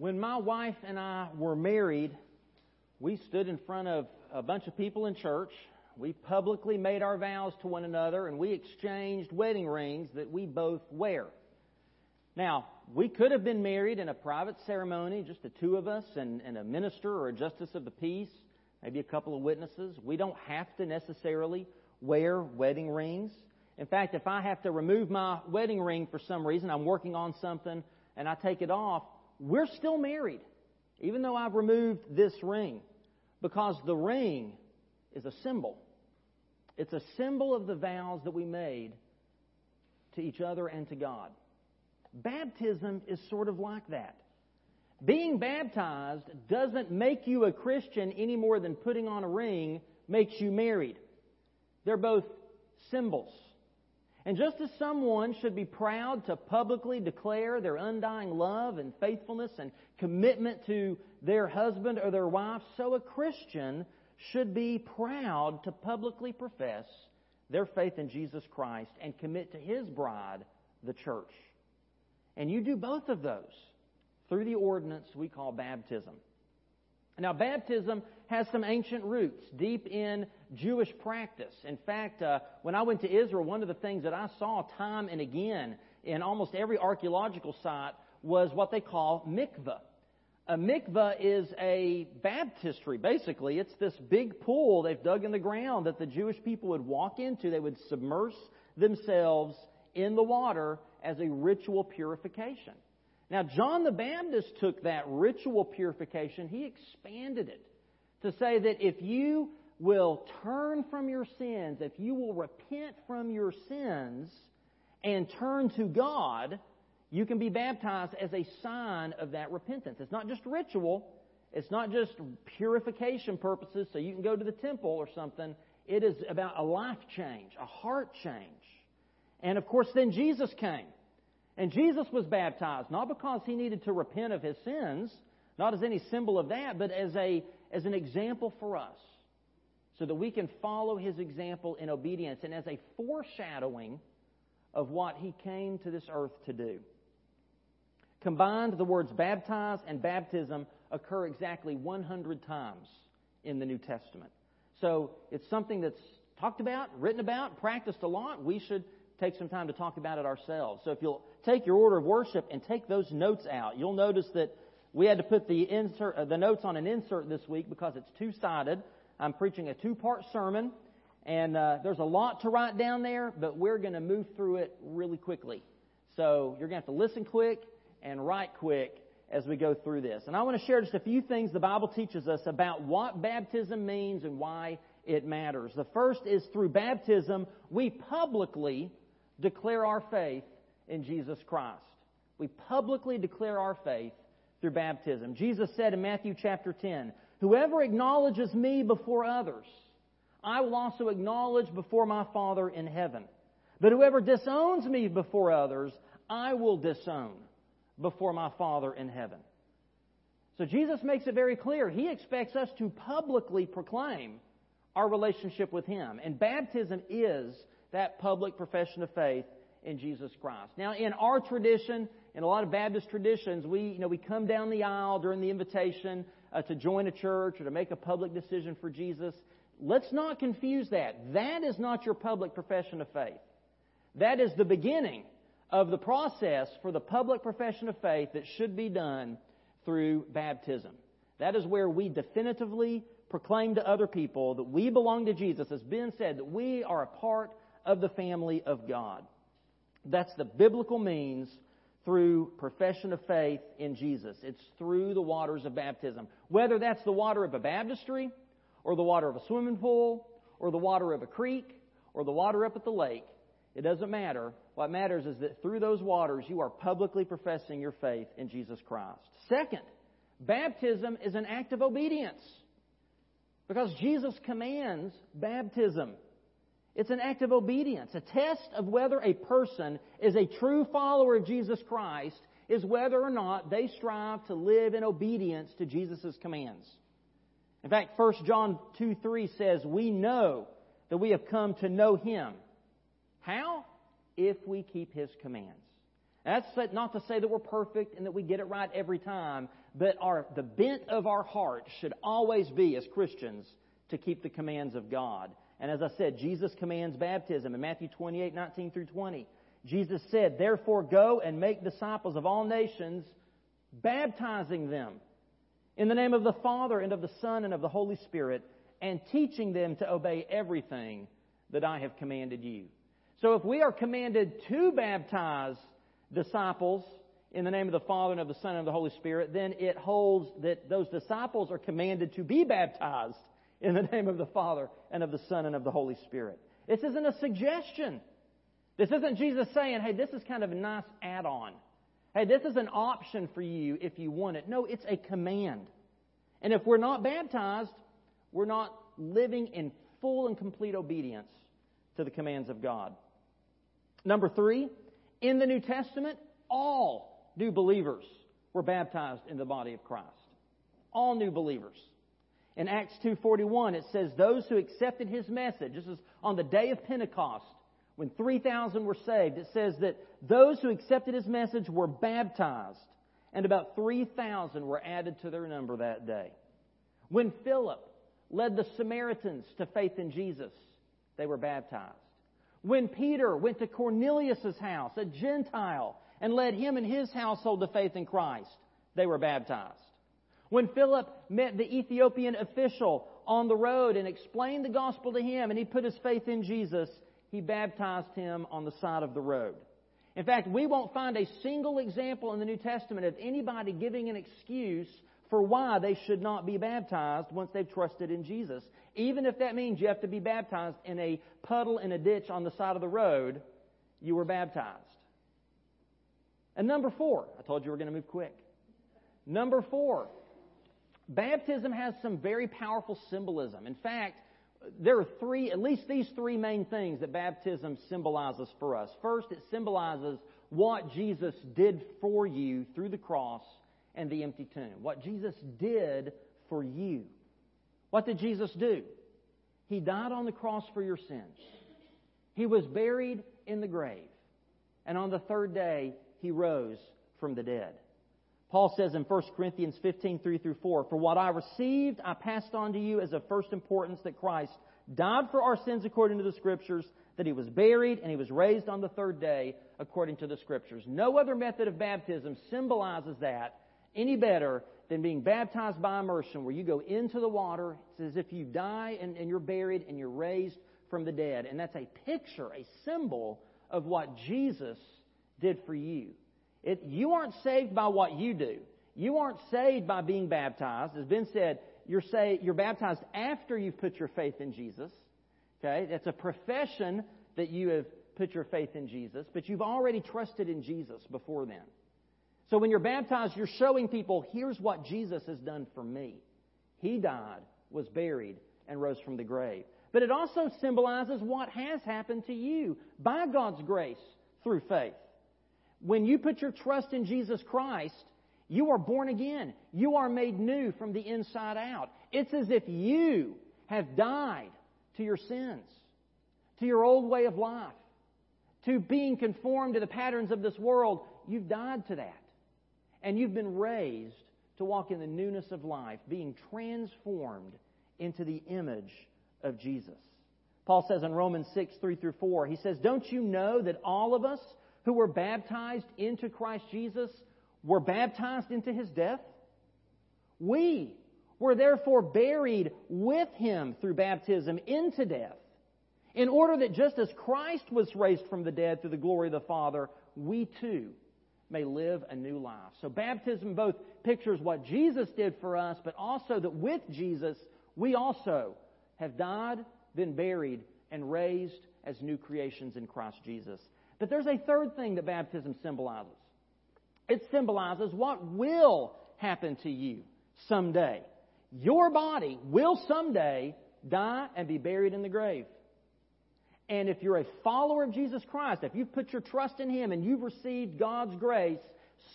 When my wife and I were married, we stood in front of a bunch of people in church. We publicly made our vows to one another and we exchanged wedding rings that we both wear. Now, we could have been married in a private ceremony, just the two of us and, and a minister or a justice of the peace, maybe a couple of witnesses. We don't have to necessarily wear wedding rings. In fact, if I have to remove my wedding ring for some reason, I'm working on something and I take it off, we're still married, even though I've removed this ring, because the ring is a symbol. It's a symbol of the vows that we made to each other and to God. Baptism is sort of like that. Being baptized doesn't make you a Christian any more than putting on a ring makes you married. They're both symbols. And just as someone should be proud to publicly declare their undying love and faithfulness and commitment to their husband or their wife, so a Christian should be proud to publicly profess their faith in Jesus Christ and commit to His bride, the church. And you do both of those through the ordinance we call baptism. Now, baptism has some ancient roots deep in Jewish practice. In fact, uh, when I went to Israel, one of the things that I saw time and again in almost every archaeological site was what they call mikveh. A mikveh is a baptistry, basically. It's this big pool they've dug in the ground that the Jewish people would walk into. They would submerge themselves in the water as a ritual purification. Now, John the Baptist took that ritual purification, he expanded it to say that if you will turn from your sins, if you will repent from your sins and turn to God, you can be baptized as a sign of that repentance. It's not just ritual, it's not just purification purposes so you can go to the temple or something. It is about a life change, a heart change. And of course, then Jesus came. And Jesus was baptized, not because he needed to repent of his sins, not as any symbol of that, but as, a, as an example for us, so that we can follow his example in obedience and as a foreshadowing of what he came to this earth to do. Combined, the words baptize and baptism occur exactly 100 times in the New Testament. So it's something that's talked about, written about, practiced a lot. We should take some time to talk about it ourselves. So if you'll take your order of worship and take those notes out, you'll notice that we had to put the insert, uh, the notes on an insert this week because it's two-sided. I'm preaching a two-part sermon, and uh, there's a lot to write down there, but we're going to move through it really quickly. So you're going to have to listen quick and write quick as we go through this. And I want to share just a few things the Bible teaches us about what baptism means and why it matters. The first is through baptism, we publicly declare our faith in Jesus Christ. We publicly declare our faith through baptism. Jesus said in Matthew chapter 10, Whoever acknowledges me before others, I will also acknowledge before my Father in heaven. But whoever disowns me before others, I will disown before my Father in heaven. So Jesus makes it very clear. He expects us to publicly proclaim our relationship with Him. And baptism is that public profession of faith in Jesus Christ. Now, in our tradition, in a lot of Baptist traditions, we, you know, we come down the aisle during the invitation uh, to join a church or to make a public decision for Jesus. Let's not confuse that. That is not your public profession of faith. That is the beginning of the process for the public profession of faith that should be done through baptism. That is where we definitively proclaim to other people that we belong to Jesus. As Ben said, that we are a part of the family of God. That's the biblical means through profession of faith in Jesus. It's through the waters of baptism. Whether that's the water of a baptistry, or the water of a swimming pool, or the water of a creek, or the water up at the lake, it doesn't matter. What matters is that through those waters you are publicly professing your faith in Jesus Christ. Second, baptism is an act of obedience. Because Jesus commands baptism. It's an act of obedience. A test of whether a person is a true follower of Jesus Christ is whether or not they strive to live in obedience to Jesus' commands. In fact, 1 John 2 3 says, We know that we have come to know Him. How? If we keep His commands. That's not to say that we're perfect and that we get it right every time, but our, the bent of our heart should always be, as Christians, to keep the commands of God. And as I said, Jesus commands baptism in Matthew 28, 19 through 20. Jesus said, Therefore go and make disciples of all nations, baptizing them in the name of the Father and of the Son and of the Holy Spirit, and teaching them to obey everything that I have commanded you. So if we are commanded to baptize disciples in the name of the Father and of the Son and of the Holy Spirit, then it holds that those disciples are commanded to be baptized in the name of the Father and of the Son and of the Holy Spirit. This isn't a suggestion. This isn't Jesus saying, hey, this is kind of a nice add on. Hey, this is an option for you if you want it. No, it's a command. And if we're not baptized, we're not living in full and complete obedience to the commands of God. Number three, in the New Testament, all new believers were baptized in the body of Christ. All new believers. In Acts 2:41 it says those who accepted his message this is on the day of Pentecost when 3000 were saved it says that those who accepted his message were baptized and about 3000 were added to their number that day. When Philip led the Samaritans to faith in Jesus they were baptized. When Peter went to Cornelius' house, a Gentile, and led him and his household to faith in Christ, they were baptized. When Philip met the Ethiopian official on the road and explained the gospel to him and he put his faith in Jesus, he baptized him on the side of the road. In fact, we won't find a single example in the New Testament of anybody giving an excuse for why they should not be baptized once they've trusted in Jesus. Even if that means you have to be baptized in a puddle in a ditch on the side of the road, you were baptized. And number four, I told you we are going to move quick. Number four, baptism has some very powerful symbolism. In fact, there are three, at least these three main things that baptism symbolizes for us. First, it symbolizes what Jesus did for you through the cross and the empty tomb. What Jesus did for you. What did Jesus do? He died on the cross for your sins. He was buried in the grave. And on the third day, he rose from the dead. Paul says in 1 Corinthians 15, 3 through 4, For what I received, I passed on to you as of first importance that Christ died for our sins according to the Scriptures, that he was buried, and he was raised on the third day according to the Scriptures. No other method of baptism symbolizes that any better than being baptized by immersion, where you go into the water. It's as if you die and, and you're buried and you're raised from the dead. And that's a picture, a symbol of what Jesus did for you. It, you aren't saved by what you do. You aren't saved by being baptized. As Ben said, you're, say, you're baptized after you've put your faith in Jesus. Okay? That's a profession that you have put your faith in Jesus, but you've already trusted in Jesus before then. So when you're baptized, you're showing people, here's what Jesus has done for me. He died, was buried, and rose from the grave. But it also symbolizes what has happened to you by God's grace through faith. When you put your trust in Jesus Christ, you are born again. You are made new from the inside out. It's as if you have died to your sins, to your old way of life, to being conformed to the patterns of this world. You've died to that and you've been raised to walk in the newness of life, being transformed into the image of Jesus. Paul says in Romans 6, 3 through 4, he says, Don't you know that all of us who were baptized into Christ Jesus were baptized into his death? We were therefore buried with him through baptism into death, in order that just as Christ was raised from the dead through the glory of the Father, we too may live a new life. So baptism both pictures what Jesus did for us, but also that with Jesus, we also have died, been buried, and raised as new creations in Christ Jesus. But there's a third thing that baptism symbolizes. It symbolizes what will happen to you someday. Your body will someday die and be buried in the grave. And if you're a follower of Jesus Christ, if you've put your trust in Him and you've received God's grace,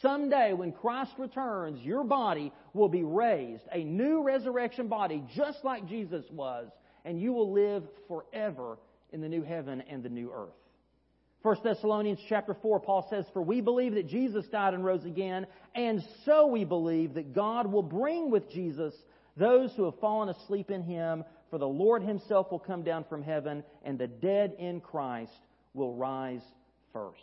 someday when Christ returns, your body will be raised, a new resurrection body, just like Jesus was, and you will live forever in the new heaven and the new earth. 1 Thessalonians chapter 4, Paul says, For we believe that Jesus died and rose again, and so we believe that God will bring with Jesus those who have fallen asleep in him, for the Lord himself will come down from heaven, and the dead in Christ will rise first.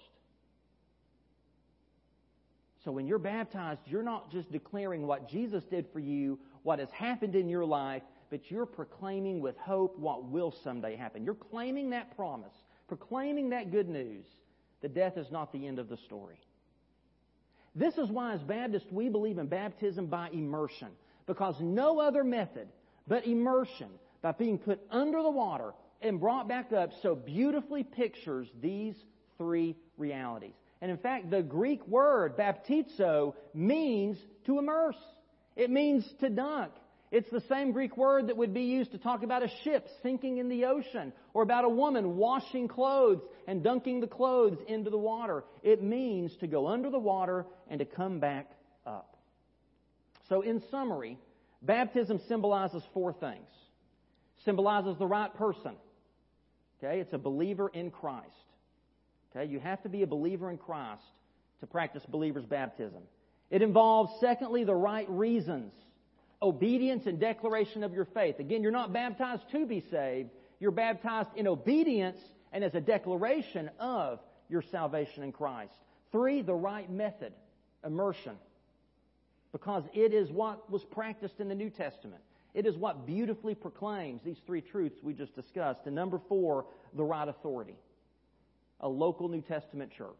So when you're baptized, you're not just declaring what Jesus did for you, what has happened in your life, but you're proclaiming with hope what will someday happen. You're claiming that promise proclaiming that good news that death is not the end of the story. This is why, as Baptists, we believe in baptism by immersion, because no other method but immersion, by being put under the water and brought back up, so beautifully pictures these three realities. And in fact, the Greek word baptizo means to immerse. It means to dunk. It's the same Greek word that would be used to talk about a ship sinking in the ocean or about a woman washing clothes and dunking the clothes into the water. It means to go under the water and to come back up. So, in summary, baptism symbolizes four things. Symbolizes the right person. Okay, it's a believer in Christ. Okay, you have to be a believer in Christ to practice believer's baptism. It involves, secondly, the right reasons obedience and declaration of your faith. Again, you're not baptized to be saved. You're baptized in obedience and as a declaration of your salvation in Christ. Three, the right method, immersion. Because it is what was practiced in the New Testament. It is what beautifully proclaims these three truths we just discussed. And number four, the right authority. A local New Testament church.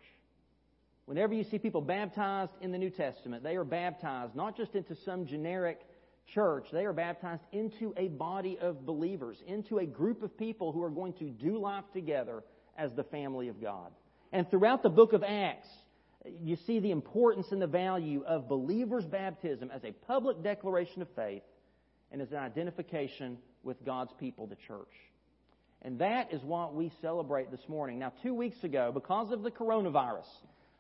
Whenever you see people baptized in the New Testament, they are baptized not just into some generic church, they are baptized into a body of believers, into a group of people who are going to do life together as the family of God. And throughout the book of Acts, you see the importance and the value of believers' baptism as a public declaration of faith and as an identification with God's people, the church. And that is what we celebrate this morning. Now, two weeks ago, because of the coronavirus,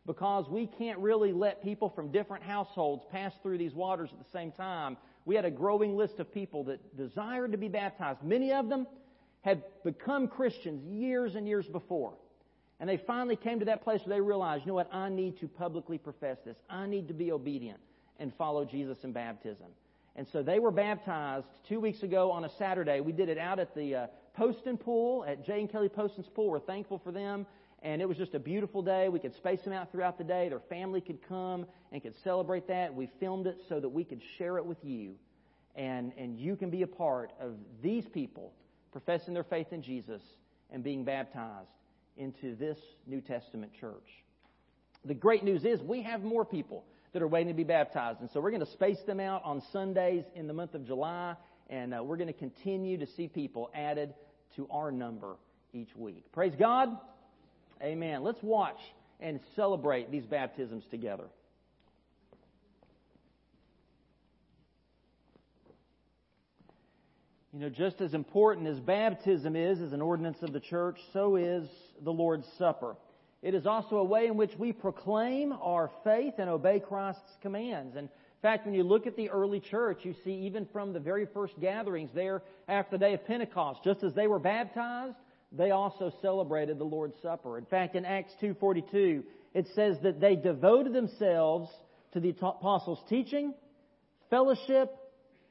because we can't really let people from different households pass through these waters at the same time, we had a growing list of people that desired to be baptized. Many of them had become Christians years and years before. And they finally came to that place where they realized, you know what, I need to publicly profess this. I need to be obedient and follow Jesus in baptism. And so they were baptized two weeks ago on a Saturday. We did it out at the uh, Poston Pool, at Jay and Kelly Poston's Pool. We're thankful for them. And it was just a beautiful day. We could space them out throughout the day. Their family could come and could celebrate that. We filmed it so that we could share it with you. And, and you can be a part of these people professing their faith in Jesus and being baptized into this New Testament church. The great news is we have more people that are waiting to be baptized. And so we're going to space them out on Sundays in the month of July. And uh, we're going to continue to see people added to our number each week. Praise God. Amen. Let's watch and celebrate these baptisms together. You know, just as important as baptism is as an ordinance of the church, so is the Lord's Supper. It is also a way in which we proclaim our faith and obey Christ's commands. And in fact, when you look at the early church, you see even from the very first gatherings there after the day of Pentecost, just as they were baptized, they also celebrated the Lord's Supper. In fact, in Acts 2.42, it says that they devoted themselves to the apostles' teaching, fellowship,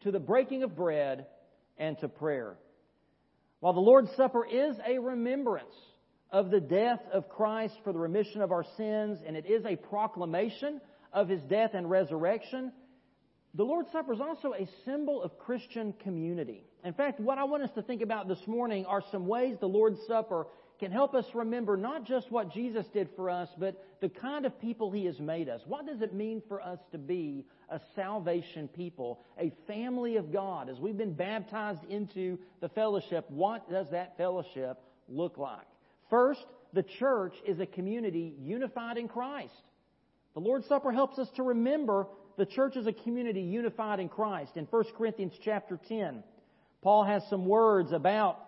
to the breaking of bread, and to prayer. While the Lord's Supper is a remembrance of the death of Christ for the remission of our sins, and it is a proclamation of His death and resurrection, the Lord's Supper is also a symbol of Christian community. In fact, what I want us to think about this morning are some ways the Lord's Supper can help us remember not just what Jesus did for us, but the kind of people He has made us. What does it mean for us to be a salvation people, a family of God? As we've been baptized into the fellowship, what does that fellowship look like? First, the church is a community unified in Christ. The Lord's Supper helps us to remember the church is a community unified in Christ. In 1 Corinthians chapter 10, Paul has some words about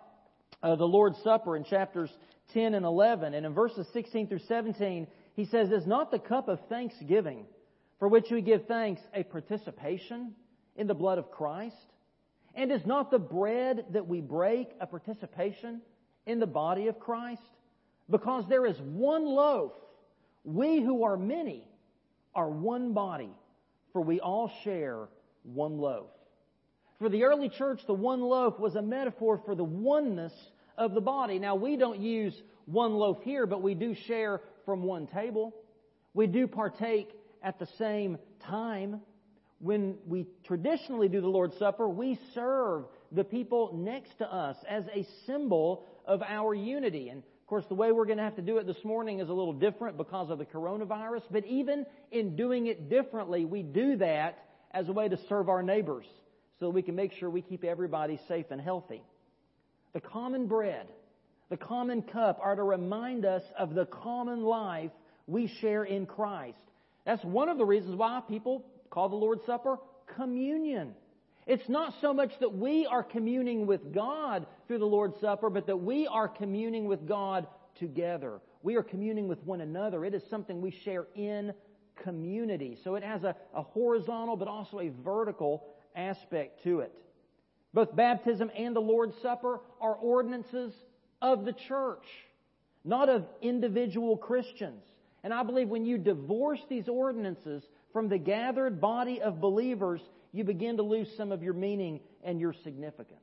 uh, the Lord's Supper in chapters 10 and 11. And in verses 16 through 17, he says, Is not the cup of thanksgiving for which we give thanks a participation in the blood of Christ? And is not the bread that we break a participation in the body of Christ? Because there is one loaf. We who are many are one body, for we all share one loaf. For the early church, the one loaf was a metaphor for the oneness of the body. Now, we don't use one loaf here, but we do share from one table. We do partake at the same time. When we traditionally do the Lord's Supper, we serve the people next to us as a symbol of our unity. And of course, the way we're going to have to do it this morning is a little different because of the coronavirus, but even in doing it differently, we do that as a way to serve our neighbors so we can make sure we keep everybody safe and healthy. The common bread, the common cup are to remind us of the common life we share in Christ. That's one of the reasons why people call the Lord's Supper communion. It's not so much that we are communing with God through the Lord's Supper, but that we are communing with God together. We are communing with one another. It is something we share in community. So it has a, a horizontal but also a vertical aspect to it. Both baptism and the Lord's Supper are ordinances of the church, not of individual Christians. And I believe when you divorce these ordinances from the gathered body of believers, you begin to lose some of your meaning and your significance.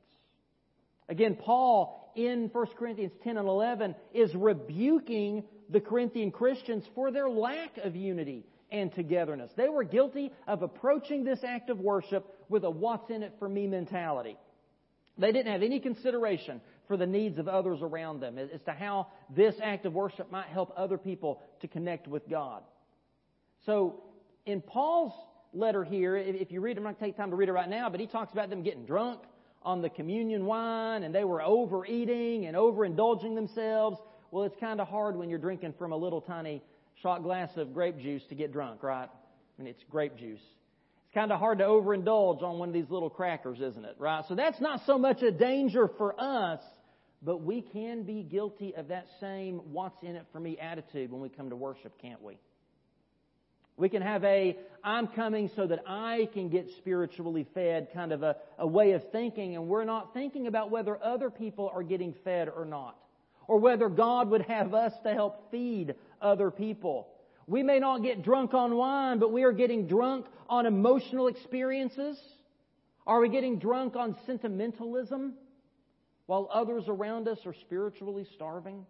Again, Paul in 1 Corinthians 10 and 11 is rebuking the Corinthian Christians for their lack of unity and togetherness. They were guilty of approaching this act of worship with a what's in it for me mentality. They didn't have any consideration for the needs of others around them as to how this act of worship might help other people to connect with God. So, in Paul's letter here, if you read, I'm not going to take time to read it right now, but he talks about them getting drunk on the communion wine and they were overeating and overindulging themselves. Well, it's kind of hard when you're drinking from a little tiny shot glass of grape juice to get drunk, right? I mean, it's grape juice. It's kind of hard to overindulge on one of these little crackers, isn't it? Right? So that's not so much a danger for us, but we can be guilty of that same what's in it for me attitude when we come to worship, can't we? We can have a, I'm coming so that I can get spiritually fed kind of a, a way of thinking, and we're not thinking about whether other people are getting fed or not, or whether God would have us to help feed other people. We may not get drunk on wine, but we are getting drunk on emotional experiences. Are we getting drunk on sentimentalism while others around us are spiritually starving?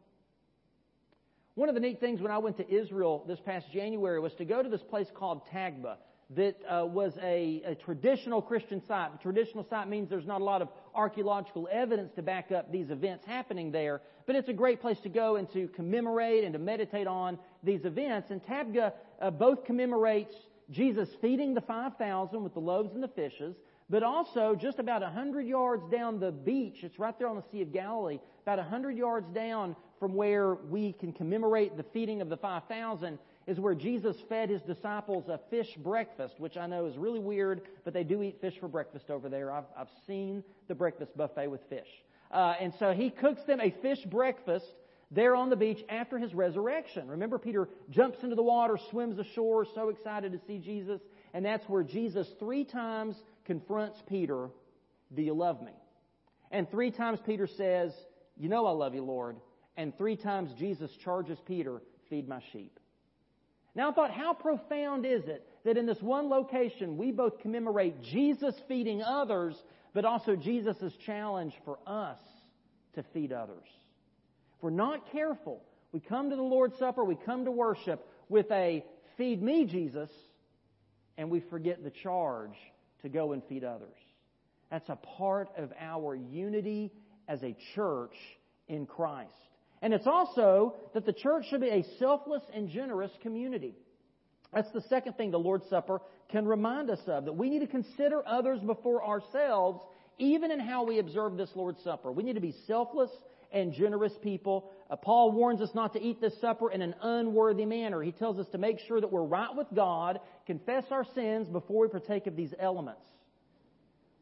One of the neat things when I went to Israel this past January was to go to this place called Tabgha that uh, was a, a, traditional Christian site. A traditional site means there's not a lot of archaeological evidence to back up these events happening there, but it's a great place to go and to commemorate and to meditate on these events. And Tabgha uh, both commemorates Jesus feeding the 5,000 with the loaves and the fishes, but also just about 100 yards down the beach, it's right there on the Sea of Galilee, about 100 yards down from where we can commemorate the feeding of the 5,000 is where Jesus fed his disciples a fish breakfast, which I know is really weird, but they do eat fish for breakfast over there. I've, I've seen the breakfast buffet with fish. Uh, and so he cooks them a fish breakfast there on the beach after his resurrection. Remember, Peter jumps into the water, swims ashore, so excited to see Jesus. And that's where Jesus three times confronts Peter, Do you love me? And three times Peter says, You know I love you, Lord and three times Jesus charges Peter, Feed my sheep. Now I thought, how profound is it that in this one location we both commemorate Jesus feeding others, but also Jesus' challenge for us to feed others? If we're not careful, we come to the Lord's Supper, we come to worship with a feed me, Jesus, and we forget the charge to go and feed others. That's a part of our unity as a church in Christ. And it's also that the church should be a selfless and generous community. That's the second thing the Lord's Supper can remind us of, that we need to consider others before ourselves, even in how we observe this Lord's Supper. We need to be selfless and generous people. Uh, Paul warns us not to eat this supper in an unworthy manner. He tells us to make sure that we're right with God, confess our sins before we partake of these elements.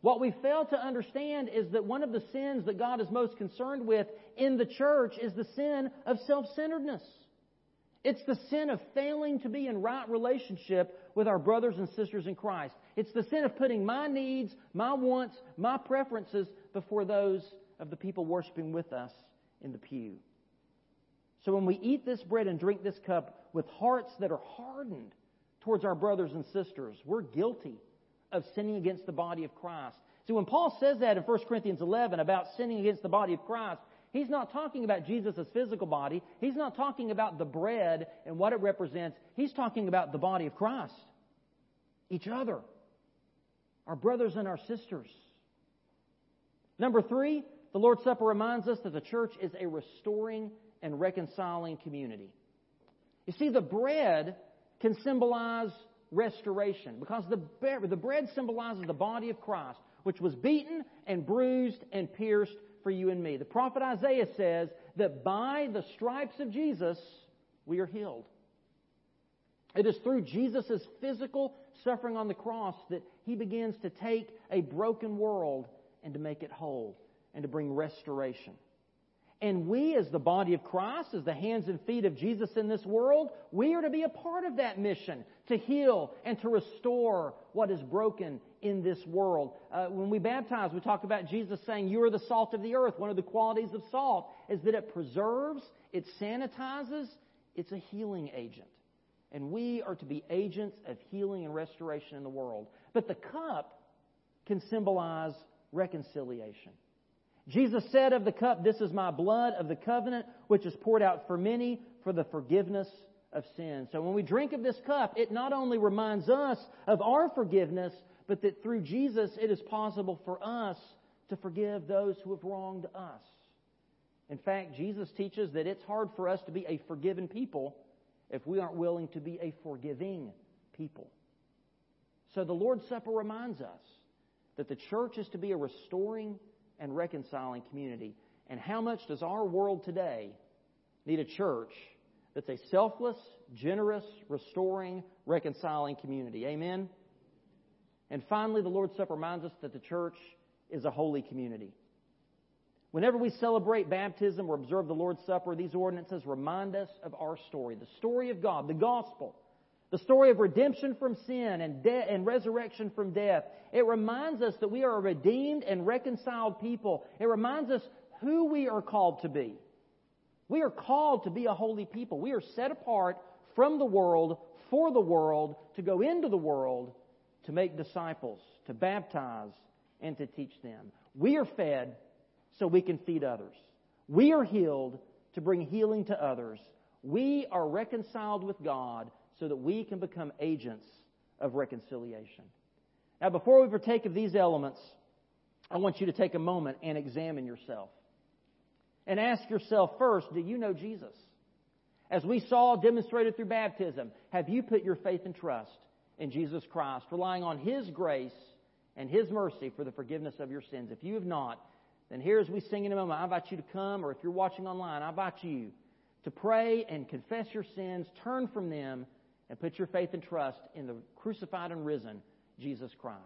What we fail to understand is that one of the sins that God is most concerned with in the church is the sin of self-centeredness. It's the sin of failing to be in right relationship with our brothers and sisters in Christ. It's the sin of putting my needs, my wants, my preferences before those of the people worshiping with us in the pew. So when we eat this bread and drink this cup with hearts that are hardened towards our brothers and sisters, we're guilty of sinning against the body of Christ. See, when Paul says that in 1 Corinthians 11 about sinning against the body of Christ, he's not talking about Jesus' physical body. He's not talking about the bread and what it represents. He's talking about the body of Christ. Each other. Our brothers and our sisters. Number three, the Lord's Supper reminds us that the church is a restoring and reconciling community. You see, the bread can symbolize restoration because the, the bread symbolizes the body of Christ, which was beaten and bruised and pierced for you and me. The prophet Isaiah says that by the stripes of Jesus, we are healed. It is through Jesus' physical suffering on the cross that he begins to take a broken world and to make it whole and to bring restoration. And we, as the body of Christ, as the hands and feet of Jesus in this world, we are to be a part of that mission to heal and to restore what is broken in this world. Uh, when we baptize, we talk about Jesus saying, You are the salt of the earth. One of the qualities of salt is that it preserves, it sanitizes, it's a healing agent. And we are to be agents of healing and restoration in the world. But the cup can symbolize reconciliation. Jesus said of the cup, This is my blood of the covenant, which is poured out for many for the forgiveness of sins. So when we drink of this cup, it not only reminds us of our forgiveness, but that through Jesus it is possible for us to forgive those who have wronged us. In fact, Jesus teaches that it's hard for us to be a forgiven people if we aren't willing to be a forgiving people. So the Lord's Supper reminds us that the church is to be a restoring and reconciling community. And how much does our world today need a church that's a selfless, generous, restoring, reconciling community? Amen? And finally, the Lord's Supper reminds us that the church is a holy community. Whenever we celebrate baptism or observe the Lord's Supper, these ordinances remind us of our story, the story of God, the gospel, the story of redemption from sin and, de- and resurrection from death. It reminds us that we are a redeemed and reconciled people. It reminds us who we are called to be. We are called to be a holy people. We are set apart from the world, for the world, to go into the world, to make disciples, to baptize, and to teach them. We are fed so we can feed others. We are healed to bring healing to others. We are reconciled with God so that we can become agents of reconciliation. Now, before we partake of these elements, I want you to take a moment and examine yourself. And ask yourself first, do you know Jesus? As we saw demonstrated through baptism, have you put your faith and trust in Jesus Christ, relying on His grace and His mercy for the forgiveness of your sins? If you have not, then here as we sing in a moment, I invite you to come, or if you're watching online, I invite you to pray and confess your sins, turn from them, and put your faith and trust in the crucified and risen Jesus Christ.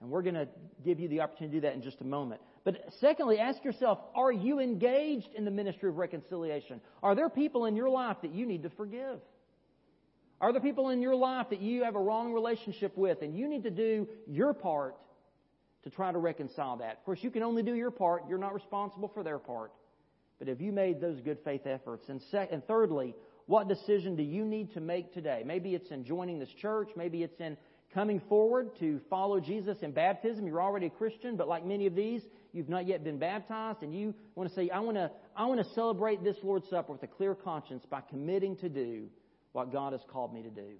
And we're going to give you the opportunity to do that in just a moment. But secondly, ask yourself, are you engaged in the ministry of reconciliation? Are there people in your life that you need to forgive? Are there people in your life that you have a wrong relationship with and you need to do your part to try to reconcile that? Of course, you can only do your part. You're not responsible for their part. But have you made those good faith efforts? And, sec- and thirdly, what decision do you need to make today? Maybe it's in joining this church. Maybe it's in coming forward to follow Jesus in baptism. You're already a Christian, but like many of these, you've not yet been baptized, and you want to say, I want to, I want to celebrate this Lord's Supper with a clear conscience by committing to do what God has called me to do.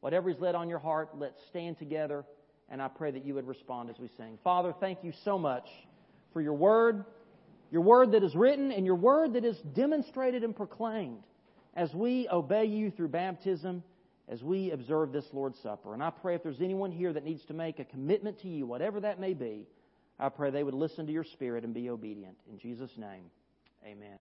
Whatever is led on your heart, let's stand together, and I pray that you would respond as we sing. Father, thank you so much for your word, your word that is written, and your word that is demonstrated and proclaimed as we obey you through baptism, as we observe this Lord's Supper. And I pray if there's anyone here that needs to make a commitment to you, whatever that may be, I pray they would listen to your Spirit and be obedient. In Jesus' name, amen.